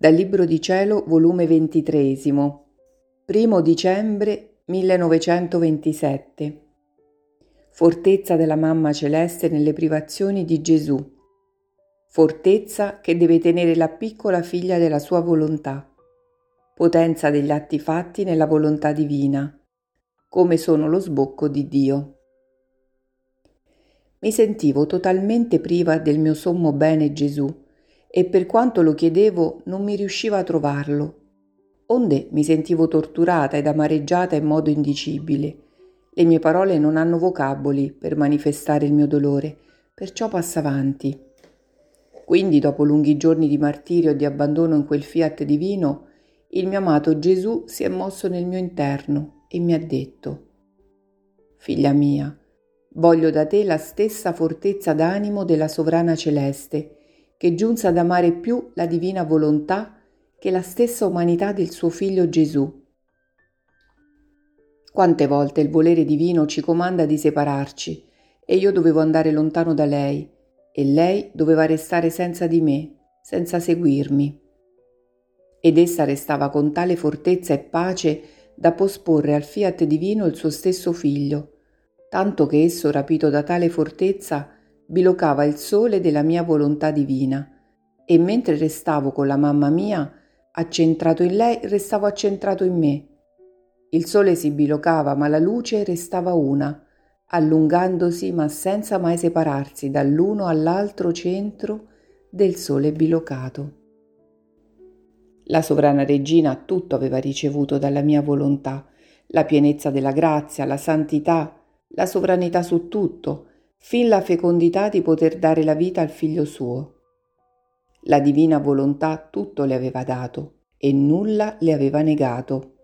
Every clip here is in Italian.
Dal Libro di Cielo, volume 23, 1 dicembre 1927. Fortezza della Mamma Celeste nelle privazioni di Gesù. Fortezza che deve tenere la piccola figlia della sua volontà. Potenza degli atti fatti nella volontà divina, come sono lo sbocco di Dio. Mi sentivo totalmente priva del mio sommo bene Gesù e per quanto lo chiedevo non mi riusciva a trovarlo. Onde mi sentivo torturata ed amareggiata in modo indicibile. Le mie parole non hanno vocaboli per manifestare il mio dolore, perciò passa avanti. Quindi, dopo lunghi giorni di martirio e di abbandono in quel fiat divino, il mio amato Gesù si è mosso nel mio interno e mi ha detto, Figlia mia, voglio da te la stessa fortezza d'animo della sovrana celeste, che giunse ad amare più la divina volontà che la stessa umanità del suo figlio Gesù. Quante volte il volere divino ci comanda di separarci e io dovevo andare lontano da lei e lei doveva restare senza di me, senza seguirmi. Ed essa restava con tale fortezza e pace da posporre al fiat divino il suo stesso figlio, tanto che esso, rapito da tale fortezza, bilocava il sole della mia volontà divina e mentre restavo con la mamma mia, accentrato in lei, restavo accentrato in me. Il sole si bilocava, ma la luce restava una, allungandosi ma senza mai separarsi dall'uno all'altro centro del sole bilocato. La sovrana regina tutto aveva ricevuto dalla mia volontà, la pienezza della grazia, la santità, la sovranità su tutto, fin la fecondità di poter dare la vita al figlio suo. La divina volontà tutto le aveva dato e nulla le aveva negato.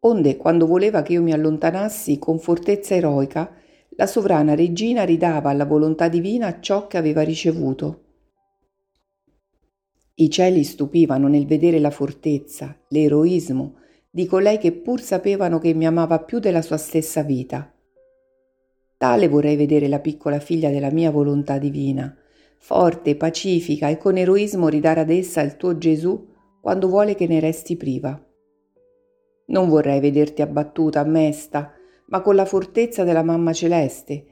Onde, quando voleva che io mi allontanassi con fortezza eroica, la sovrana regina ridava alla volontà divina ciò che aveva ricevuto. I cieli stupivano nel vedere la fortezza, l'eroismo di colei che pur sapevano che mi amava più della sua stessa vita. Tale vorrei vedere la piccola figlia della mia volontà divina, forte, pacifica e con eroismo ridare ad essa il tuo Gesù quando vuole che ne resti priva. Non vorrei vederti abbattuta, mesta, ma con la fortezza della mamma celeste,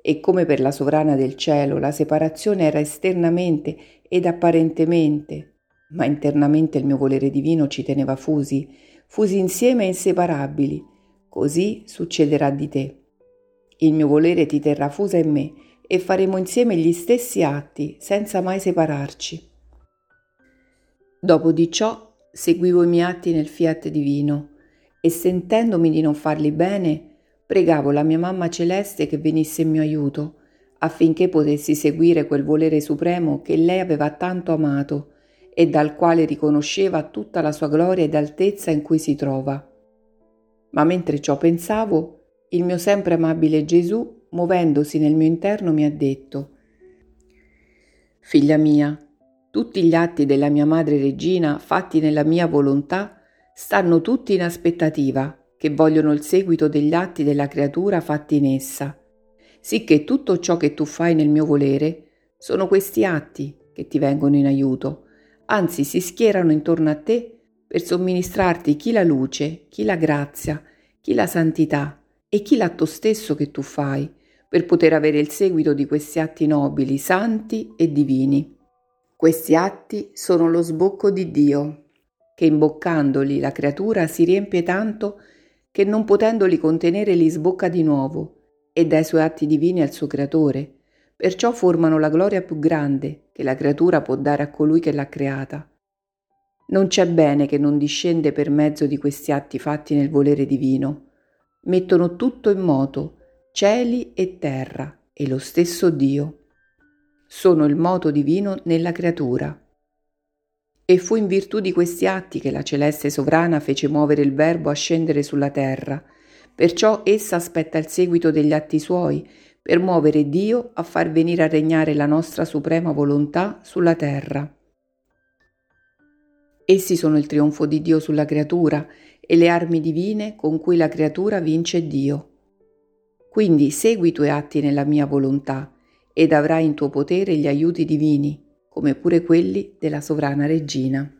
e come per la sovrana del cielo la separazione era esternamente ed apparentemente, ma internamente il mio volere divino ci teneva fusi, fusi insieme e inseparabili, così succederà di te. Il mio volere ti terrà fusa in me e faremo insieme gli stessi atti senza mai separarci. Dopo di ciò seguivo i miei atti nel fiat divino e sentendomi di non farli bene, pregavo la mia mamma celeste che venisse in mio aiuto affinché potessi seguire quel volere supremo che lei aveva tanto amato e dal quale riconosceva tutta la sua gloria ed altezza in cui si trova. Ma mentre ciò pensavo, il mio sempre amabile Gesù, muovendosi nel mio interno, mi ha detto, Figlia mia, tutti gli atti della mia madre regina, fatti nella mia volontà, stanno tutti in aspettativa, che vogliono il seguito degli atti della creatura fatti in essa, sicché tutto ciò che tu fai nel mio volere sono questi atti che ti vengono in aiuto, anzi si schierano intorno a te per somministrarti chi la luce, chi la grazia, chi la santità, e chi l'atto stesso che tu fai per poter avere il seguito di questi atti nobili, santi e divini. Questi atti sono lo sbocco di Dio, che imboccandoli la creatura si riempie tanto che non potendoli contenere li sbocca di nuovo e dà i suoi atti divini al suo creatore, perciò formano la gloria più grande che la creatura può dare a colui che l'ha creata. Non c'è bene che non discende per mezzo di questi atti fatti nel volere divino, mettono tutto in moto, cieli e terra, e lo stesso Dio. Sono il moto divino nella creatura. E fu in virtù di questi atti che la celeste sovrana fece muovere il Verbo a scendere sulla terra, perciò essa aspetta il seguito degli atti suoi, per muovere Dio a far venire a regnare la nostra suprema volontà sulla terra. Essi sono il trionfo di Dio sulla creatura e le armi divine con cui la creatura vince Dio. Quindi segui i tuoi atti nella mia volontà ed avrai in tuo potere gli aiuti divini, come pure quelli della sovrana regina.